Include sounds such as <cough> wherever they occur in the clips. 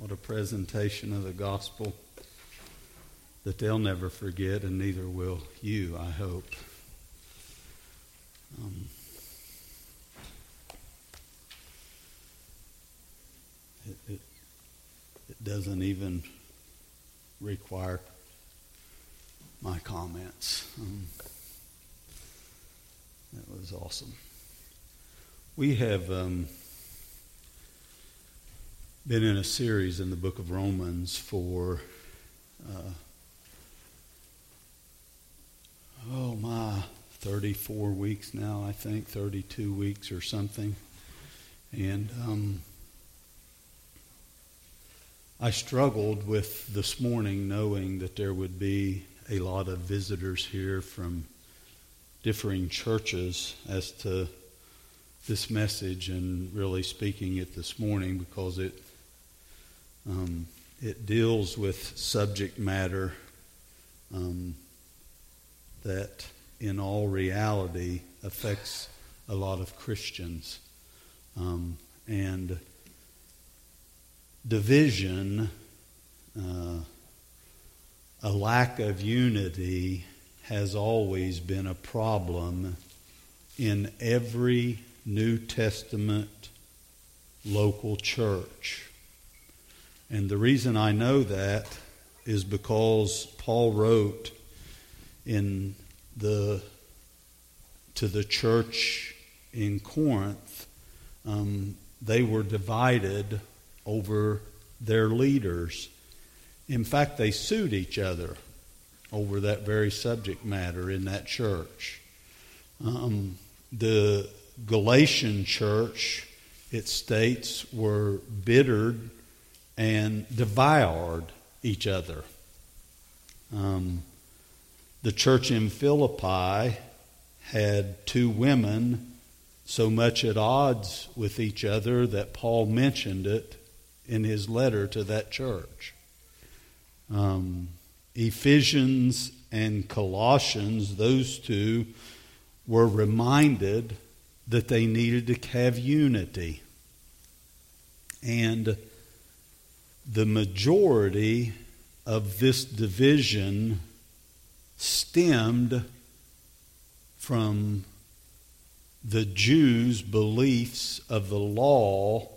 What a presentation of the gospel that they'll never forget, and neither will you, I hope. Um, it, it, it doesn't even require my comments. Um, that was awesome. We have. Um, been in a series in the book of Romans for, uh, oh my, 34 weeks now, I think, 32 weeks or something. And um, I struggled with this morning knowing that there would be a lot of visitors here from differing churches as to this message and really speaking it this morning because it um, it deals with subject matter um, that, in all reality, affects a lot of Christians. Um, and division, uh, a lack of unity, has always been a problem in every New Testament local church. And the reason I know that is because Paul wrote in the to the church in Corinth, um, they were divided over their leaders. In fact, they sued each other over that very subject matter in that church. Um, the Galatian church, it states, were bittered and devoured each other. Um, the church in Philippi had two women so much at odds with each other that Paul mentioned it in his letter to that church. Um, Ephesians and Colossians, those two, were reminded that they needed to have unity. And the majority of this division stemmed from the Jews' beliefs of the law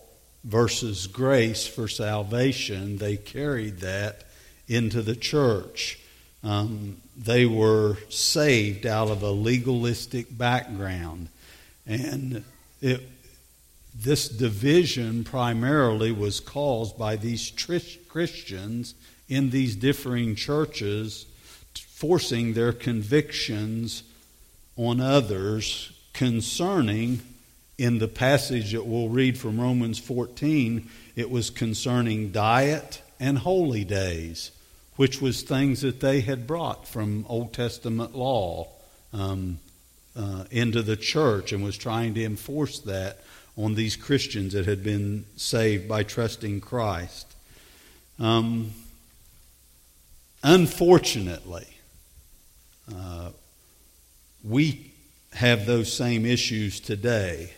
versus grace for salvation. They carried that into the church. Um, they were saved out of a legalistic background. And it, this division primarily was caused by these Christians in these differing churches forcing their convictions on others concerning, in the passage that we'll read from Romans 14, it was concerning diet and holy days, which was things that they had brought from Old Testament law um, uh, into the church and was trying to enforce that on these Christians that had been saved by trusting Christ. Um, unfortunately, uh, we have those same issues today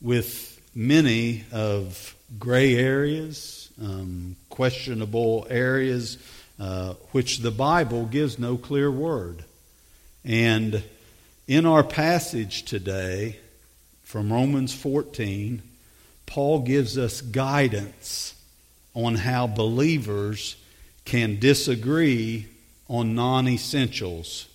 with many of gray areas, um, questionable areas, uh, which the Bible gives no clear word. And in our passage today, from Romans 14, Paul gives us guidance on how believers can disagree on non essentials.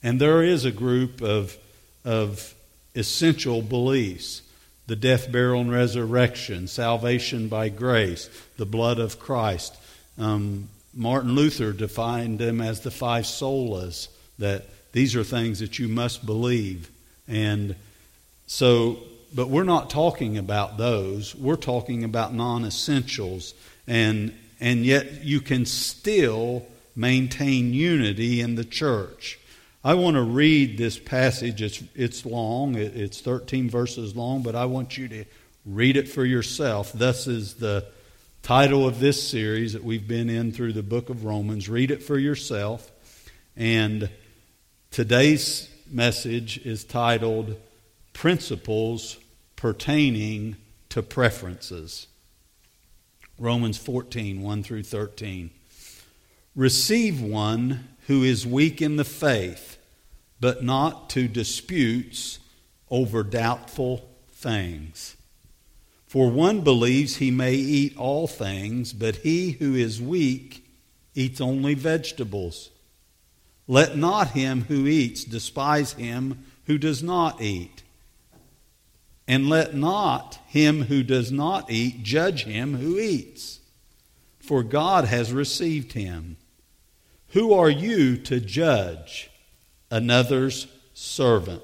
And there is a group of, of essential beliefs the death, burial, and resurrection, salvation by grace, the blood of Christ. Um, Martin Luther defined them as the five solas, that these are things that you must believe. And so, but we're not talking about those. We're talking about non essentials. And, and yet you can still maintain unity in the church. I want to read this passage. It's, it's long, it's 13 verses long, but I want you to read it for yourself. Thus is the title of this series that we've been in through the book of Romans. Read it for yourself. And today's message is titled Principles Pertaining to Preferences. Romans 14, 1 through 13. Receive one who is weak in the faith, but not to disputes over doubtful things. For one believes he may eat all things, but he who is weak eats only vegetables. Let not him who eats despise him who does not eat. And let not him who does not eat judge him who eats, for God has received him. Who are you to judge another's servant?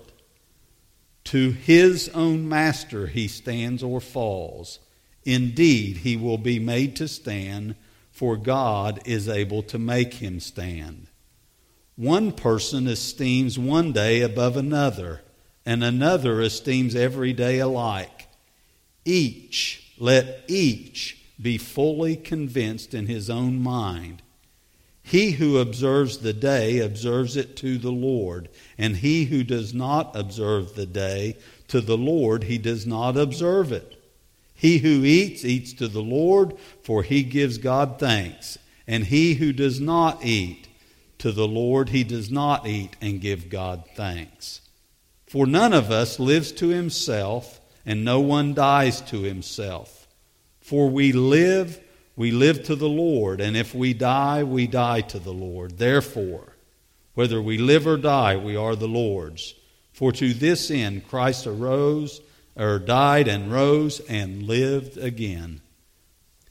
To his own master he stands or falls. Indeed, he will be made to stand, for God is able to make him stand. One person esteems one day above another, and another esteems every day alike. Each, let each be fully convinced in his own mind. He who observes the day observes it to the Lord, and he who does not observe the day, to the Lord he does not observe it. He who eats, eats to the Lord, for he gives God thanks. And he who does not eat, to the Lord he does not eat and give God thanks. For none of us lives to himself, and no one dies to himself. For we live we live to the Lord, and if we die, we die to the Lord. Therefore, whether we live or die, we are the Lord's. For to this end Christ arose, or died and rose and lived again,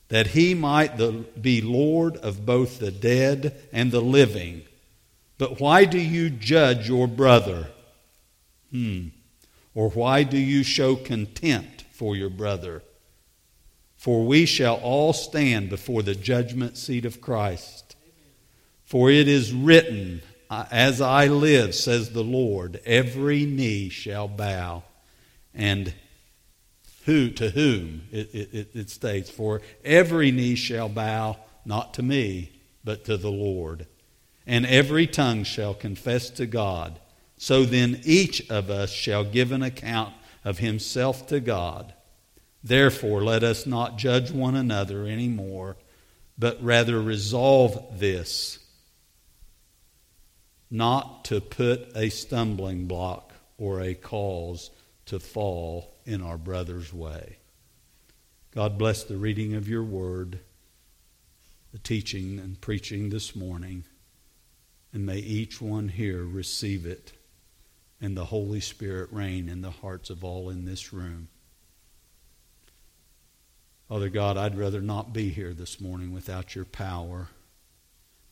that he might be Lord of both the dead and the living. But why do you judge your brother? Hmm. Or why do you show contempt for your brother? For we shall all stand before the judgment seat of Christ. For it is written, As I live, says the Lord, every knee shall bow. And who to whom? It, it, it states, For every knee shall bow, not to me, but to the Lord. And every tongue shall confess to God. So then each of us shall give an account of himself to God. Therefore, let us not judge one another anymore, but rather resolve this not to put a stumbling block or a cause to fall in our brother's way. God bless the reading of your word, the teaching and preaching this morning, and may each one here receive it and the Holy Spirit reign in the hearts of all in this room. Father God, I'd rather not be here this morning without your power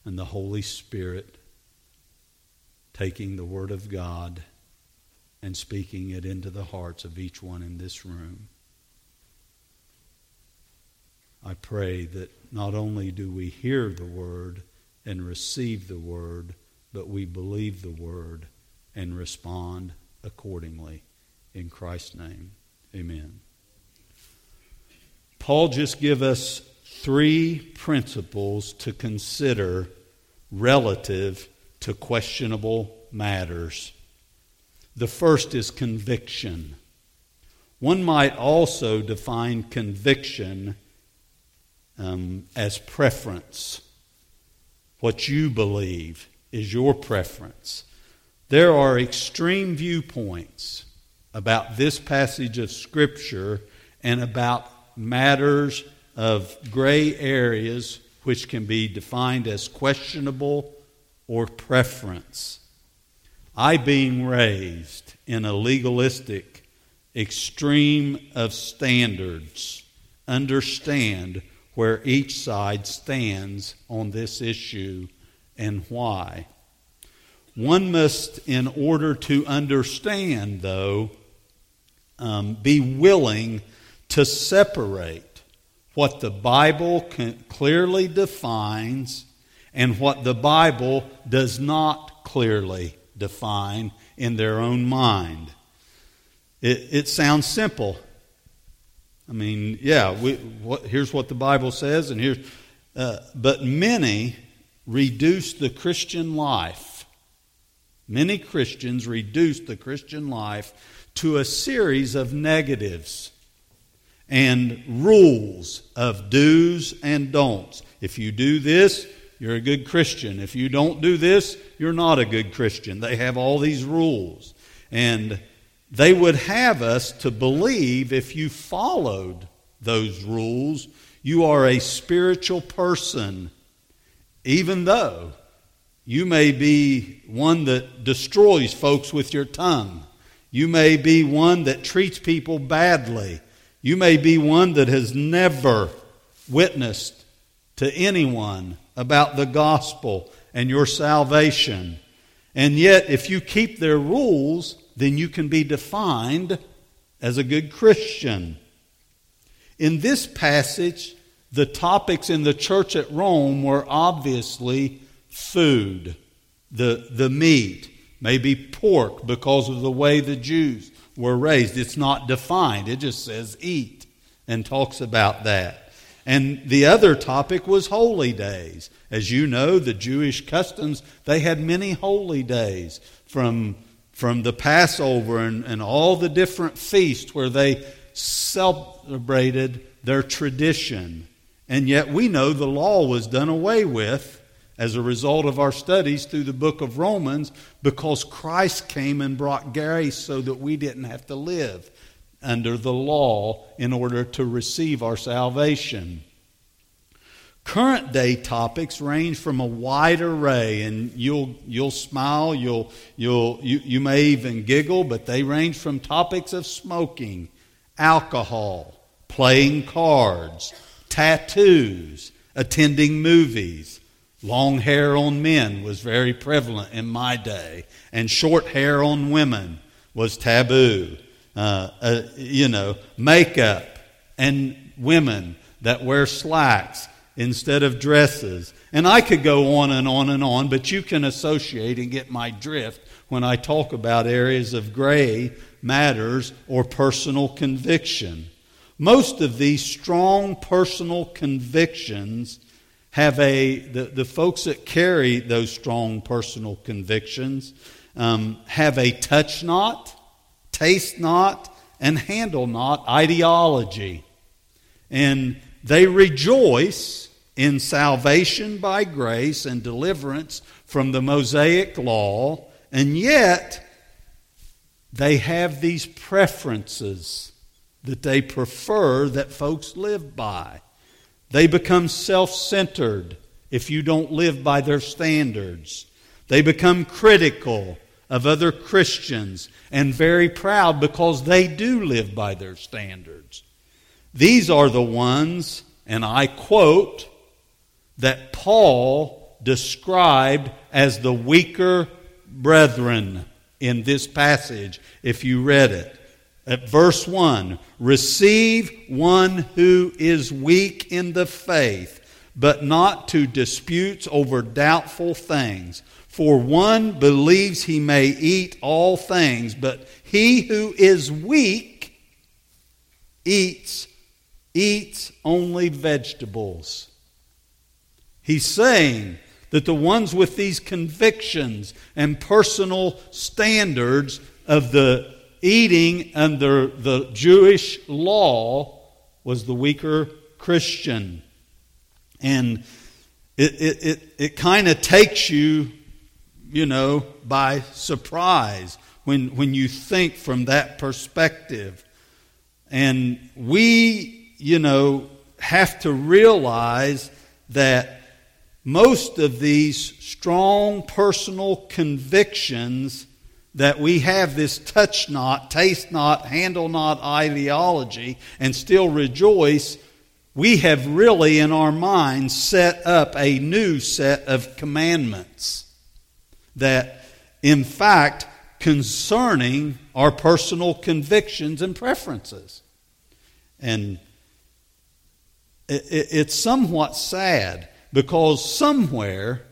and the Holy Spirit taking the Word of God and speaking it into the hearts of each one in this room. I pray that not only do we hear the Word and receive the Word, but we believe the Word and respond accordingly. In Christ's name, amen. Paul just give us three principles to consider relative to questionable matters. The first is conviction. One might also define conviction um, as preference. What you believe is your preference. There are extreme viewpoints about this passage of Scripture and about matters of gray areas which can be defined as questionable or preference. I, being raised in a legalistic extreme of standards, understand where each side stands on this issue and why. One must, in order to understand, though, um, be willing to separate what the Bible clearly defines and what the Bible does not clearly define in their own mind. It, it sounds simple. I mean, yeah, we, what, here's what the Bible says, and here's. Uh, but many reduce the Christian life. Many Christians reduce the Christian life to a series of negatives and rules of do's and don'ts. If you do this, you're a good Christian. If you don't do this, you're not a good Christian. They have all these rules. And they would have us to believe if you followed those rules, you are a spiritual person, even though you may be one that destroys folks with your tongue. You may be one that treats people badly. You may be one that has never witnessed to anyone about the gospel and your salvation. And yet, if you keep their rules, then you can be defined as a good Christian. In this passage, the topics in the church at Rome were obviously food, the, the meat, maybe pork because of the way the Jews were raised. It's not defined, it just says eat and talks about that. And the other topic was holy days. As you know, the Jewish customs, they had many holy days from, from the Passover and, and all the different feasts where they celebrated their tradition. And yet we know the law was done away with as a result of our studies through the book of Romans because Christ came and brought grace so that we didn't have to live under the law in order to receive our salvation. Current day topics range from a wide array, and you'll, you'll smile, you'll, you'll, you, you may even giggle, but they range from topics of smoking, alcohol, playing cards, tattoos, attending movies, Long hair on men was very prevalent in my day, and short hair on women was taboo. Uh, uh, you know, makeup and women that wear slacks instead of dresses. And I could go on and on and on, but you can associate and get my drift when I talk about areas of gray matters or personal conviction. Most of these strong personal convictions have a, the, the folks that carry those strong personal convictions um, have a touch not, taste not, and handle not ideology. And they rejoice in salvation by grace and deliverance from the Mosaic law, and yet they have these preferences that they prefer that folks live by. They become self centered if you don't live by their standards. They become critical of other Christians and very proud because they do live by their standards. These are the ones, and I quote, that Paul described as the weaker brethren in this passage, if you read it. At verse 1, receive one who is weak in the faith, but not to disputes over doubtful things. For one believes he may eat all things, but he who is weak eats eats only vegetables. He's saying that the ones with these convictions and personal standards of the eating under the Jewish law was the weaker Christian. And it, it, it, it kind of takes you, you know, by surprise when, when you think from that perspective. And we, you know, have to realize that most of these strong personal convictions that we have this touch not, taste not, handle not ideology and still rejoice, we have really in our minds set up a new set of commandments that, in fact, concerning our personal convictions and preferences. And it's somewhat sad because somewhere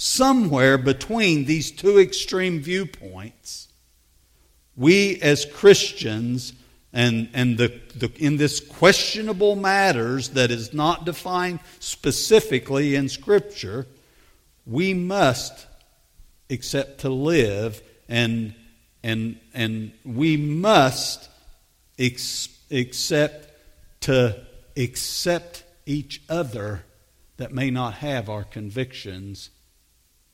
somewhere between these two extreme viewpoints, we as Christians and, and the, the, in this questionable matters that is not defined specifically in Scripture, we must accept to live and, and, and we must ex- accept to accept each other that may not have our convictions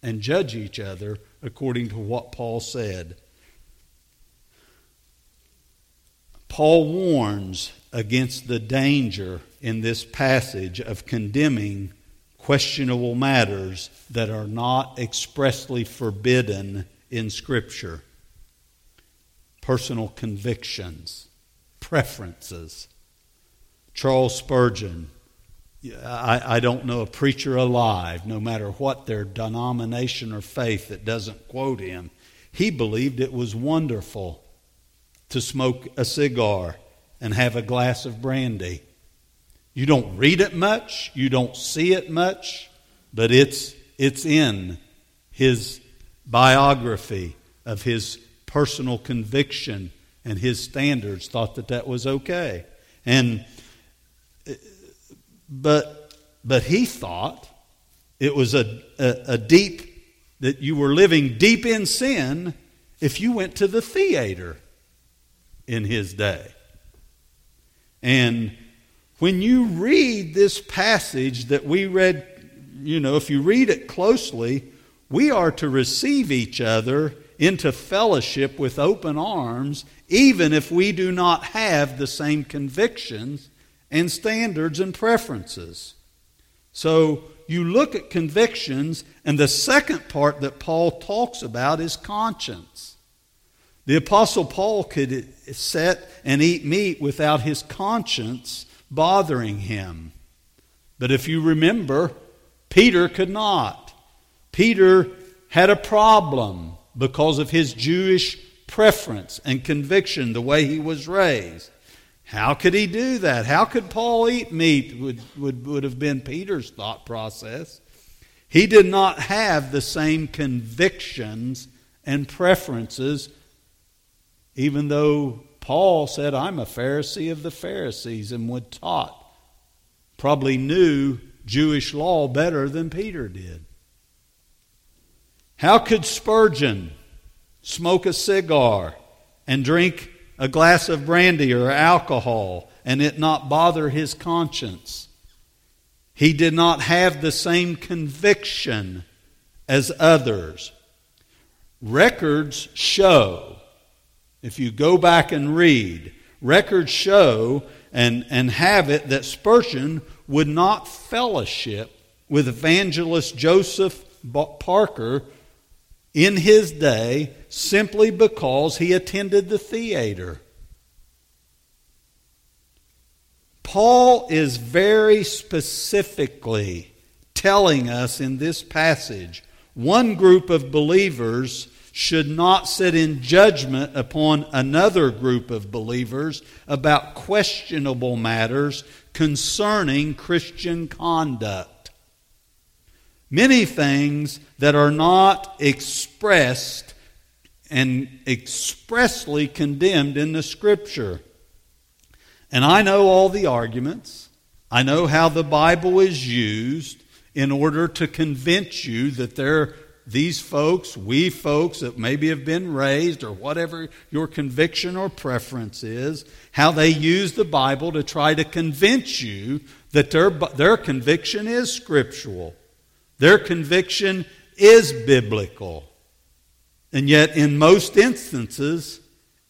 and judge each other according to what Paul said. Paul warns against the danger in this passage of condemning questionable matters that are not expressly forbidden in Scripture personal convictions, preferences. Charles Spurgeon, I, I, don't know a preacher alive, no matter what their denomination or faith, that doesn't quote him. He believed it was wonderful to smoke a cigar and have a glass of brandy. You don't read it much, you don't see it much, but it's, it's in his biography of his personal conviction and his standards, thought that that was okay. And, but, but he thought it was a, a, a deep, that you were living deep in sin if you went to the theater in his day. And when you read this passage that we read, you know, if you read it closely, we are to receive each other into fellowship with open arms, even if we do not have the same convictions and standards and preferences. So you look at convictions, and the second part that Paul talks about is conscience. The Apostle Paul could sit and eat meat without his conscience bothering him. But if you remember, Peter could not. Peter had a problem because of his Jewish preference and conviction, the way he was raised. How could he do that? How could Paul eat meat? Would, would, would have been Peter's thought process. He did not have the same convictions and preferences, even though Paul said, I'm a Pharisee of the Pharisees and would taught. Probably knew Jewish law better than Peter did. How could Spurgeon smoke a cigar and drink a glass of brandy or alcohol and it not bother his conscience? He did not have the same conviction as others. Records show, if you go back and read, records show and, and have it that Spurgeon would not fellowship with evangelist Joseph Parker in his day simply because he attended the theater. Paul is very specifically telling us in this passage one group of believers should not sit in judgment upon another group of believers about questionable matters concerning Christian conduct. Many things that are not expressed and expressly condemned in the Scripture. And I know all the arguments. I know how the Bible is used in order to convince you that there these folks, we folks that maybe have been raised or whatever your conviction or preference is, how they use the Bible to try to convince you that their, their conviction is scriptural. Their conviction is biblical. And yet, in most instances,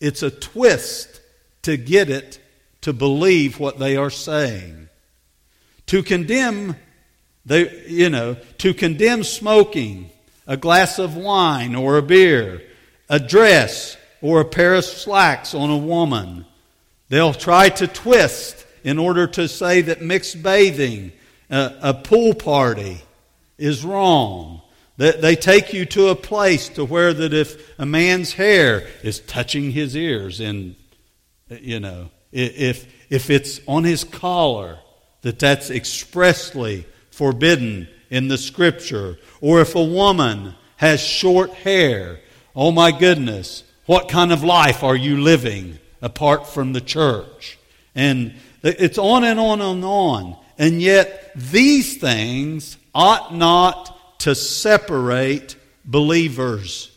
it's a twist to get it to believe what they are saying. To condemn, they, you know, to condemn smoking, a glass of wine or a beer, a dress or a pair of slacks on a woman. They'll try to twist in order to say that mixed bathing, a, a pool party, is wrong. They take you to a place to where that if a man's hair is touching his ears and you know if if it's on his collar that that's expressly forbidden in the scripture. Or if a woman has short hair oh my goodness what kind of life are you living apart from the church? And it's on and on and on. And yet these things ought not to separate believers.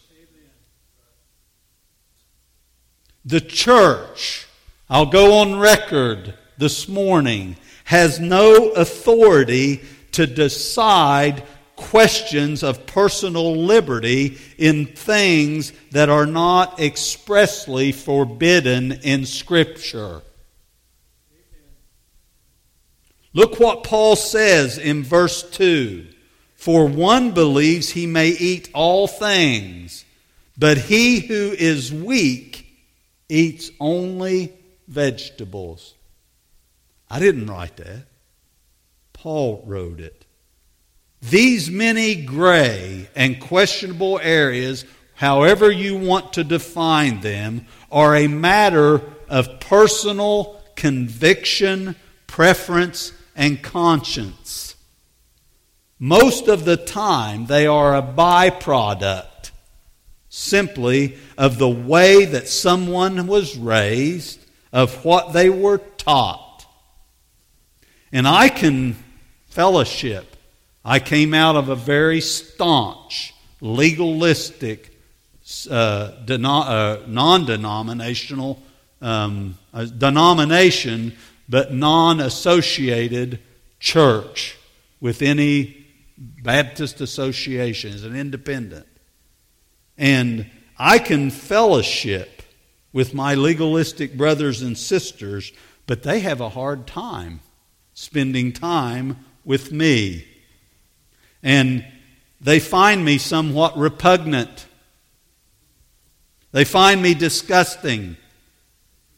The church, I'll go on record this morning has no authority to decide questions of personal liberty in things that are not expressly forbidden in Scripture. Look what Paul says in verse 2 For one believes he may eat all things, but he who is weak eats only vegetables. I didn't write that. Paul wrote it. These many gray and questionable areas, however you want to define them, are a matter of personal conviction, preference, and conscience. Most of the time, they are a byproduct simply of the way that someone was raised, of what they were taught. And I can fellowship. I came out of a very staunch, legalistic, uh, uh, non denominational um, uh, denomination but non associated church with any Baptist association, as an independent. And I can fellowship with my legalistic brothers and sisters, but they have a hard time spending time with me. And they find me somewhat repugnant. They find me disgusting.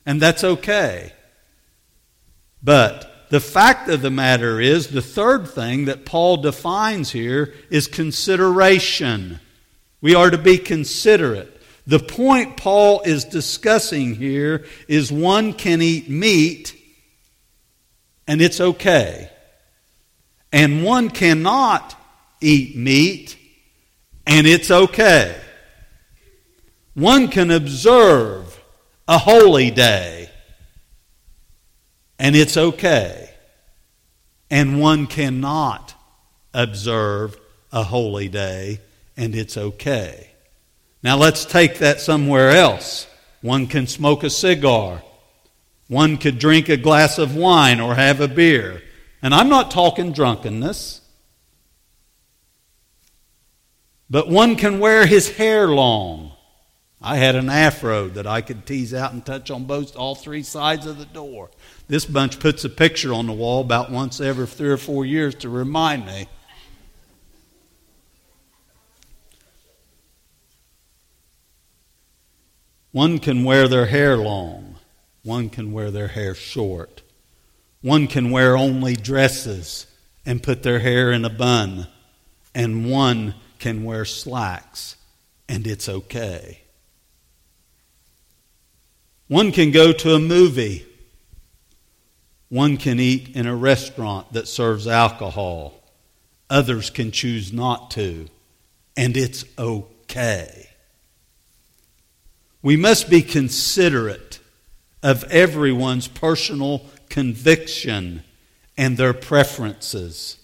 And that's okay. But the fact of the matter is, the third thing that Paul defines here is consideration. We are to be considerate. The point Paul is discussing here is one can eat meat and it's okay. And one cannot eat meat and it's okay. One can observe a holy day and it's okay. And one cannot observe a holy day, and it's okay. Now let's take that somewhere else. One can smoke a cigar. One could drink a glass of wine or have a beer. And I'm not talking drunkenness. But one can wear his hair long. I had an afro that I could tease out and touch on both all three sides of the door. This bunch puts a picture on the wall about once every three or four years to remind me. One can wear their hair long, one can wear their hair short. One can wear only dresses and put their hair in a bun, and one can wear slacks, and it's okay. One can go to a movie one can eat in a restaurant that serves alcohol, others can choose not to, and it's okay. We must be considerate of everyone's personal conviction and their preferences,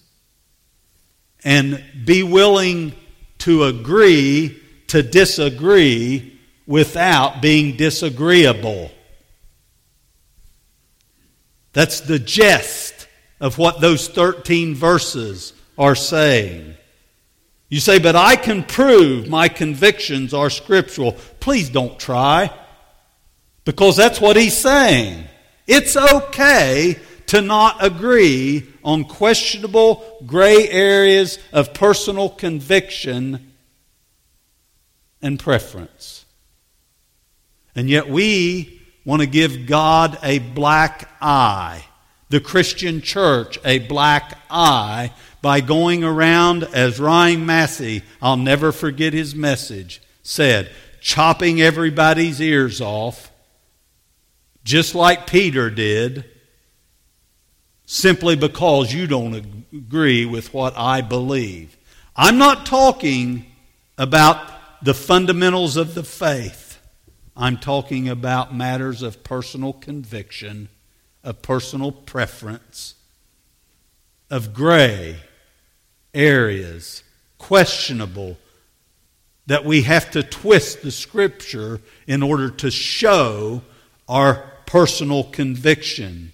and be willing to agree to disagree without being disagreeable. That's the gist of what those 13 verses are saying. You say, but I can prove my convictions are scriptural. Please don't try, because that's what he's saying. It's okay to not agree on questionable gray areas of personal conviction and preference. And yet we want to give God a black eye, the Christian church a black eye, by going around, as Ryan Massey, I'll never forget his message, said, chopping everybody's ears off, just like Peter did, simply because you don't agree with what I believe. I'm not talking about the fundamentals of the faith. I'm talking about matters of personal conviction, of personal preference, of gray areas, questionable, that we have to twist the Scripture in order to show our personal conviction.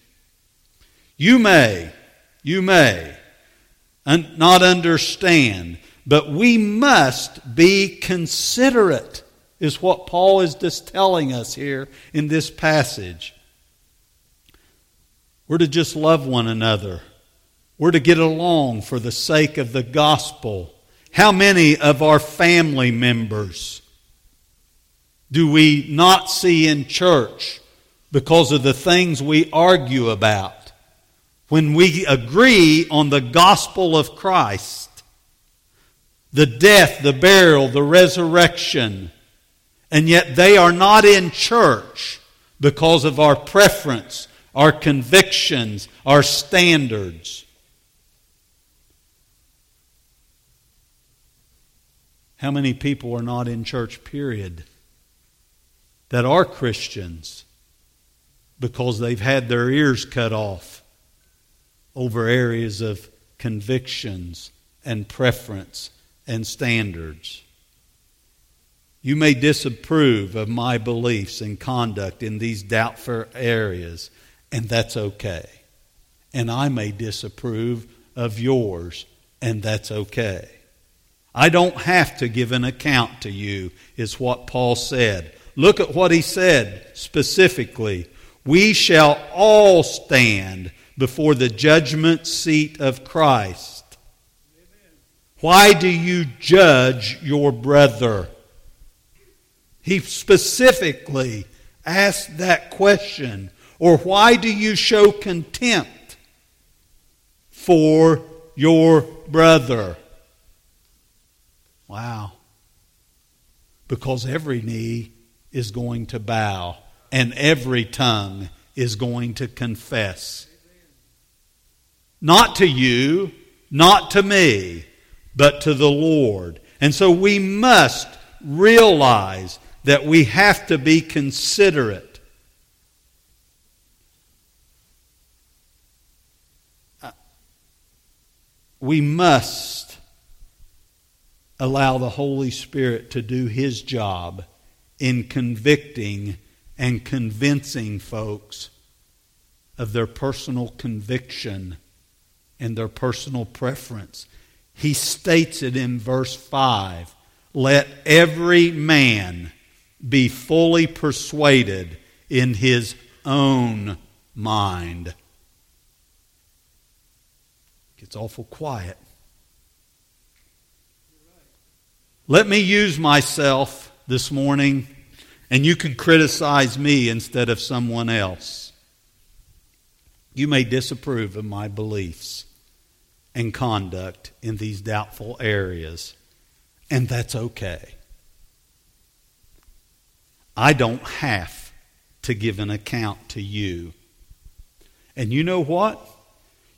You may, you may not understand, but we must be considerate, is what Paul is just telling us here in this passage. We're to just love one another. We're to get along for the sake of the gospel. How many of our family members do we not see in church because of the things we argue about? When we agree on the gospel of Christ, the death, the burial, the resurrection, and yet they are not in church because of our preference, our convictions, our standards. How many people are not in church, period, that are Christians because they've had their ears cut off over areas of convictions and preference and standards? You may disapprove of my beliefs and conduct in these doubtful areas, and that's okay. And I may disapprove of yours, and that's okay. I don't have to give an account to you, is what Paul said. Look at what he said specifically. We shall all stand before the judgment seat of Christ. Why do you judge your brother? He specifically asked that question. Or why do you show contempt for your brother? Wow. Because every knee is going to bow and every tongue is going to confess. Not to you, not to me, but to the Lord. And so we must realize that we have to be considerate. Uh, we must allow the Holy Spirit to do His job in convicting and convincing folks of their personal conviction and their personal preference. He states it in verse 5 Let every man be fully persuaded in his own mind. It's awful quiet. Let me use myself this morning, and you can criticize me instead of someone else. You may disapprove of my beliefs and conduct in these doubtful areas, and that's okay. I don't have to give an account to you. And you know what?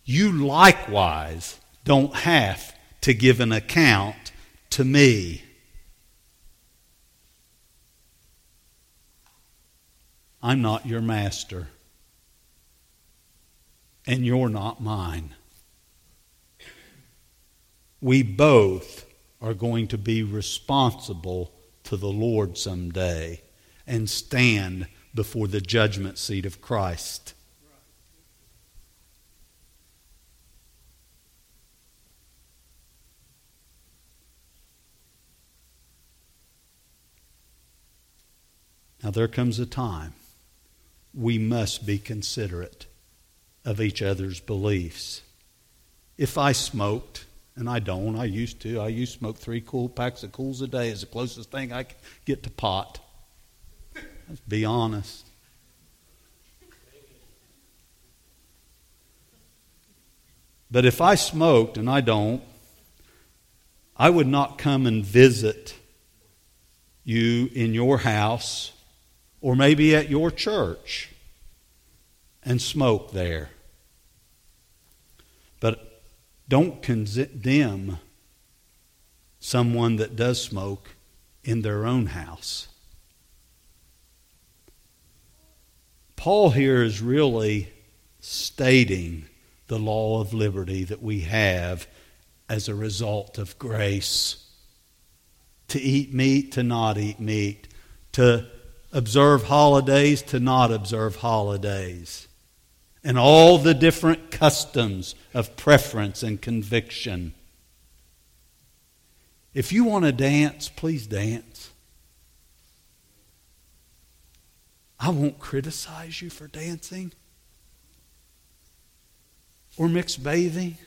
You likewise don't have to give an account to me. I'm not your master, and you're not mine. We both are going to be responsible to the Lord someday and stand before the judgment seat of Christ. Now, there comes a time we must be considerate of each other's beliefs. If I smoked, and I don't, I used to, I used to smoke three Kool packs of Kools a day as the closest thing I could get to pot. Let's be honest. But if I smoked, and I don't, I would not come and visit you in your house or maybe at your church and smoke there. But don't condemn someone that does smoke in their own house. Paul here is really stating the law of liberty that we have as a result of grace. To eat meat, to not eat meat, to observe holidays to not observe holidays. and all the different customs of preference and conviction. If you want to dance, please dance. I won't criticize you for dancing or mixed bathing.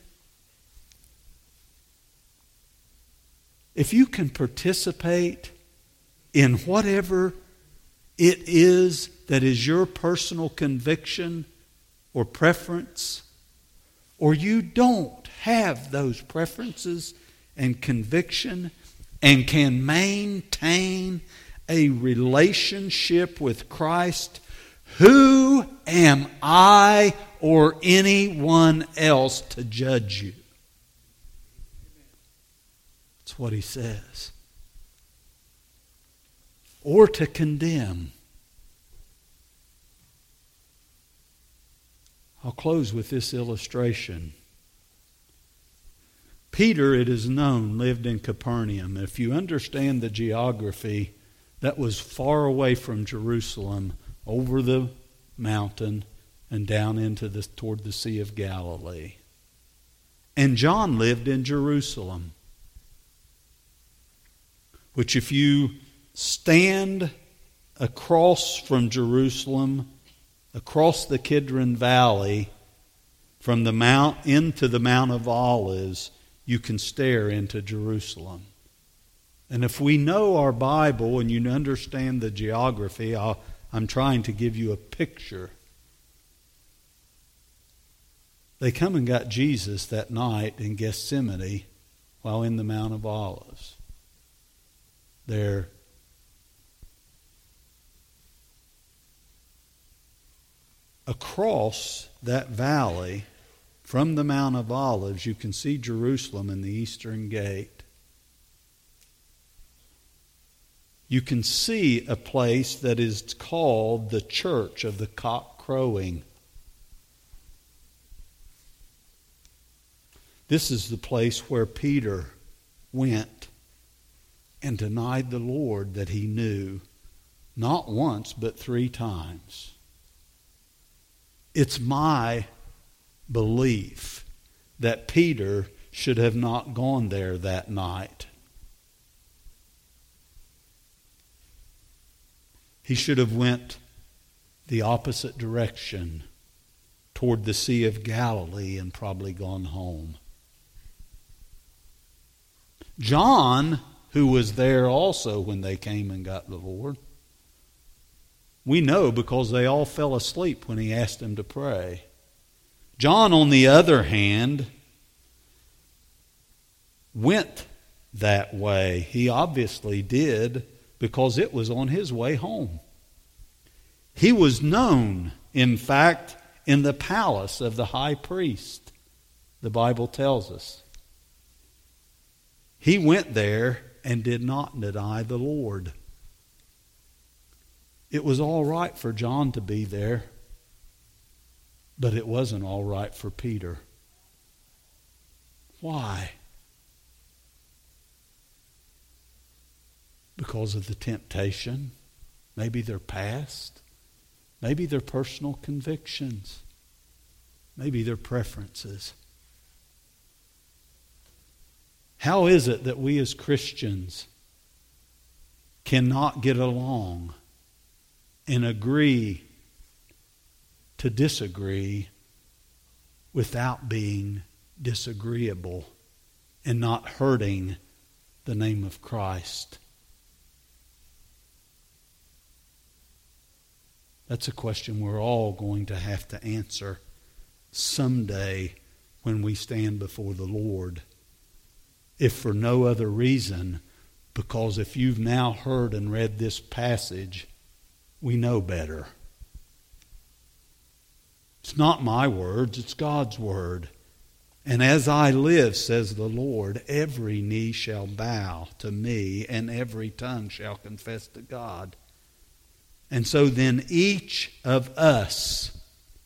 If you can participate in whatever it is that is your personal conviction or preference, or you don't have those preferences and conviction and can maintain a relationship with Christ, who am I or anyone else to judge you? That's what he says. Or to condemn. I'll close with this illustration. Peter, it is known, lived in Capernaum. If you understand the geography, that was far away from Jerusalem, over the mountain, and down into the, toward the Sea of Galilee. And John lived in Jerusalem, which, if you stand across from Jerusalem, across the Kidron Valley, from the mount into the Mount of Olives, you can stare into Jerusalem. And if we know our Bible and you understand the geography, i am trying to give you a picture. They come and got Jesus that night in Gethsemane while in the Mount of Olives. There, across that valley from the Mount of Olives, you can see Jerusalem and the eastern gate. You can see a place that is called the Church of the Cock Crowing. This is the place where Peter went and denied the Lord that he knew, not once, but three times. It's my belief that Peter should have not gone there that night. He should have went the opposite direction toward the Sea of Galilee and probably gone home. John, who was there also when they came and got the Lord, we know because they all fell asleep when he asked them to pray. John, on the other hand, went that way. He obviously did because it was on his way home. He was known, in fact, in the palace of the high priest, the Bible tells us. He went there and did not deny the Lord. It was all right for John to be there, but it wasn't all right for Peter. Why? Because of the temptation, maybe their past, maybe their personal convictions, maybe their preferences. How is it that we as Christians cannot get along and agree to disagree without being disagreeable and not hurting the name of Christ? That's a question we're all going to have to answer someday when we stand before the Lord. If for no other reason, because if you've now heard and read this passage, we know better. It's not my words, it's God's word. And as I live, says the Lord, every knee shall bow to me, and every tongue shall confess to God. And so then each of us,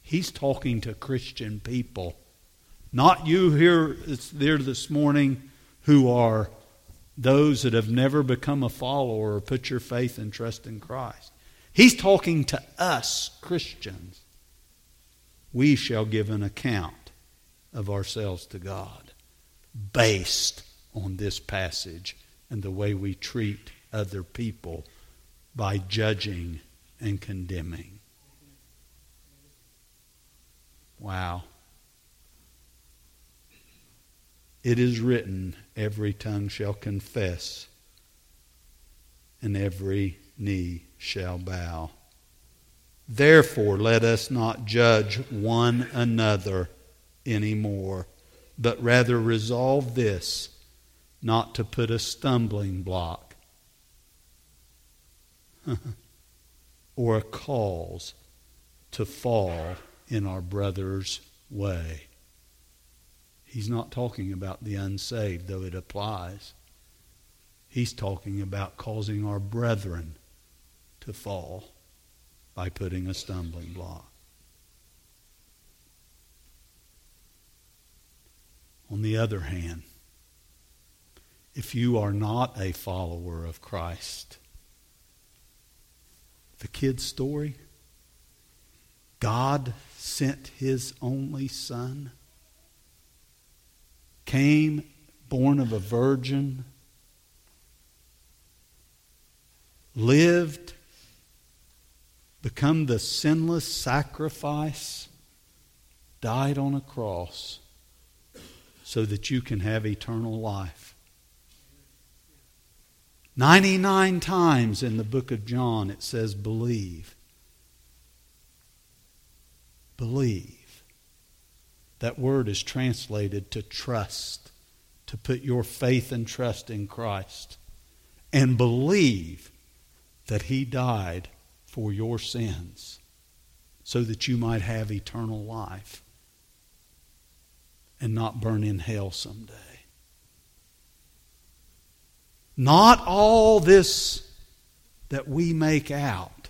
he's talking to Christian people, not you here there this morning who are those that have never become a follower or put your faith and trust in Christ. He's talking to us Christians. we shall give an account of ourselves to God based on this passage and the way we treat other people by judging and condemning. Wow. It is written, every tongue shall confess, and every knee shall bow. Therefore, let us not judge one another anymore, but rather resolve this not to put a stumbling block <laughs> or a cause to fall in our brother's way. He's not talking about the unsaved, though it applies. He's talking about causing our brethren to fall by putting a stumbling block. On the other hand, if you are not a follower of Christ, the kid's story, God sent his only son, came born of a virgin, lived, become the sinless sacrifice, died on a cross so that you can have eternal life. 99 times in the book of John it says, believe. Believe. That word is translated to trust, to put your faith and trust in Christ. And believe that He died for your sins so that you might have eternal life and not burn in hell someday. Not all this that we make out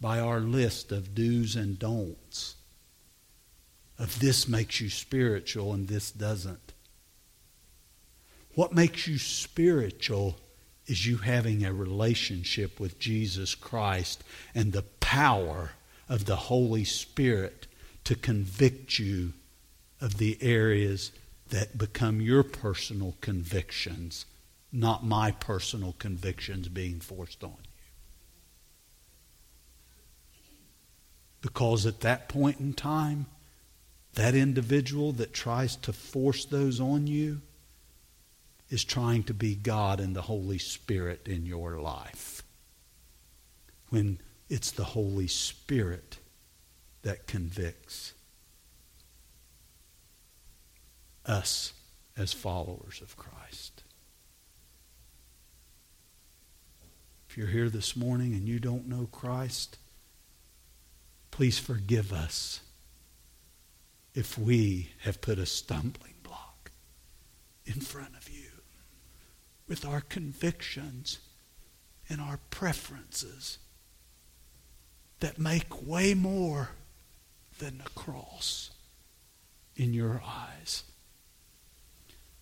by our list of do's and don'ts, of this makes you spiritual and this doesn't. What makes you spiritual is you having a relationship with Jesus Christ and the power of the Holy Spirit to convict you of the areas that become your personal convictions not my personal convictions being forced on you. Because at that point in time, that individual that tries to force those on you is trying to be God and the Holy Spirit in your life. When it's the Holy Spirit that convicts us as followers of Christ. If you're here this morning and you don't know Christ, please forgive us if we have put a stumbling block in front of you with our convictions and our preferences that make way more than the cross in your eyes.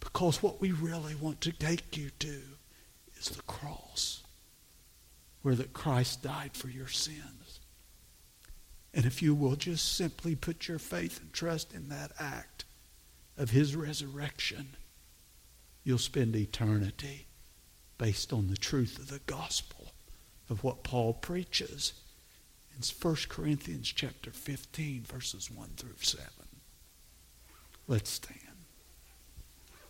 Because what we really want to take you to is the cross where that Christ died for your sins. And if you will just simply put your faith and trust in that act of his resurrection, you'll spend eternity based on the truth of the gospel of what Paul preaches in 1 Corinthians chapter 15 verses 1 through 7. Let's stand.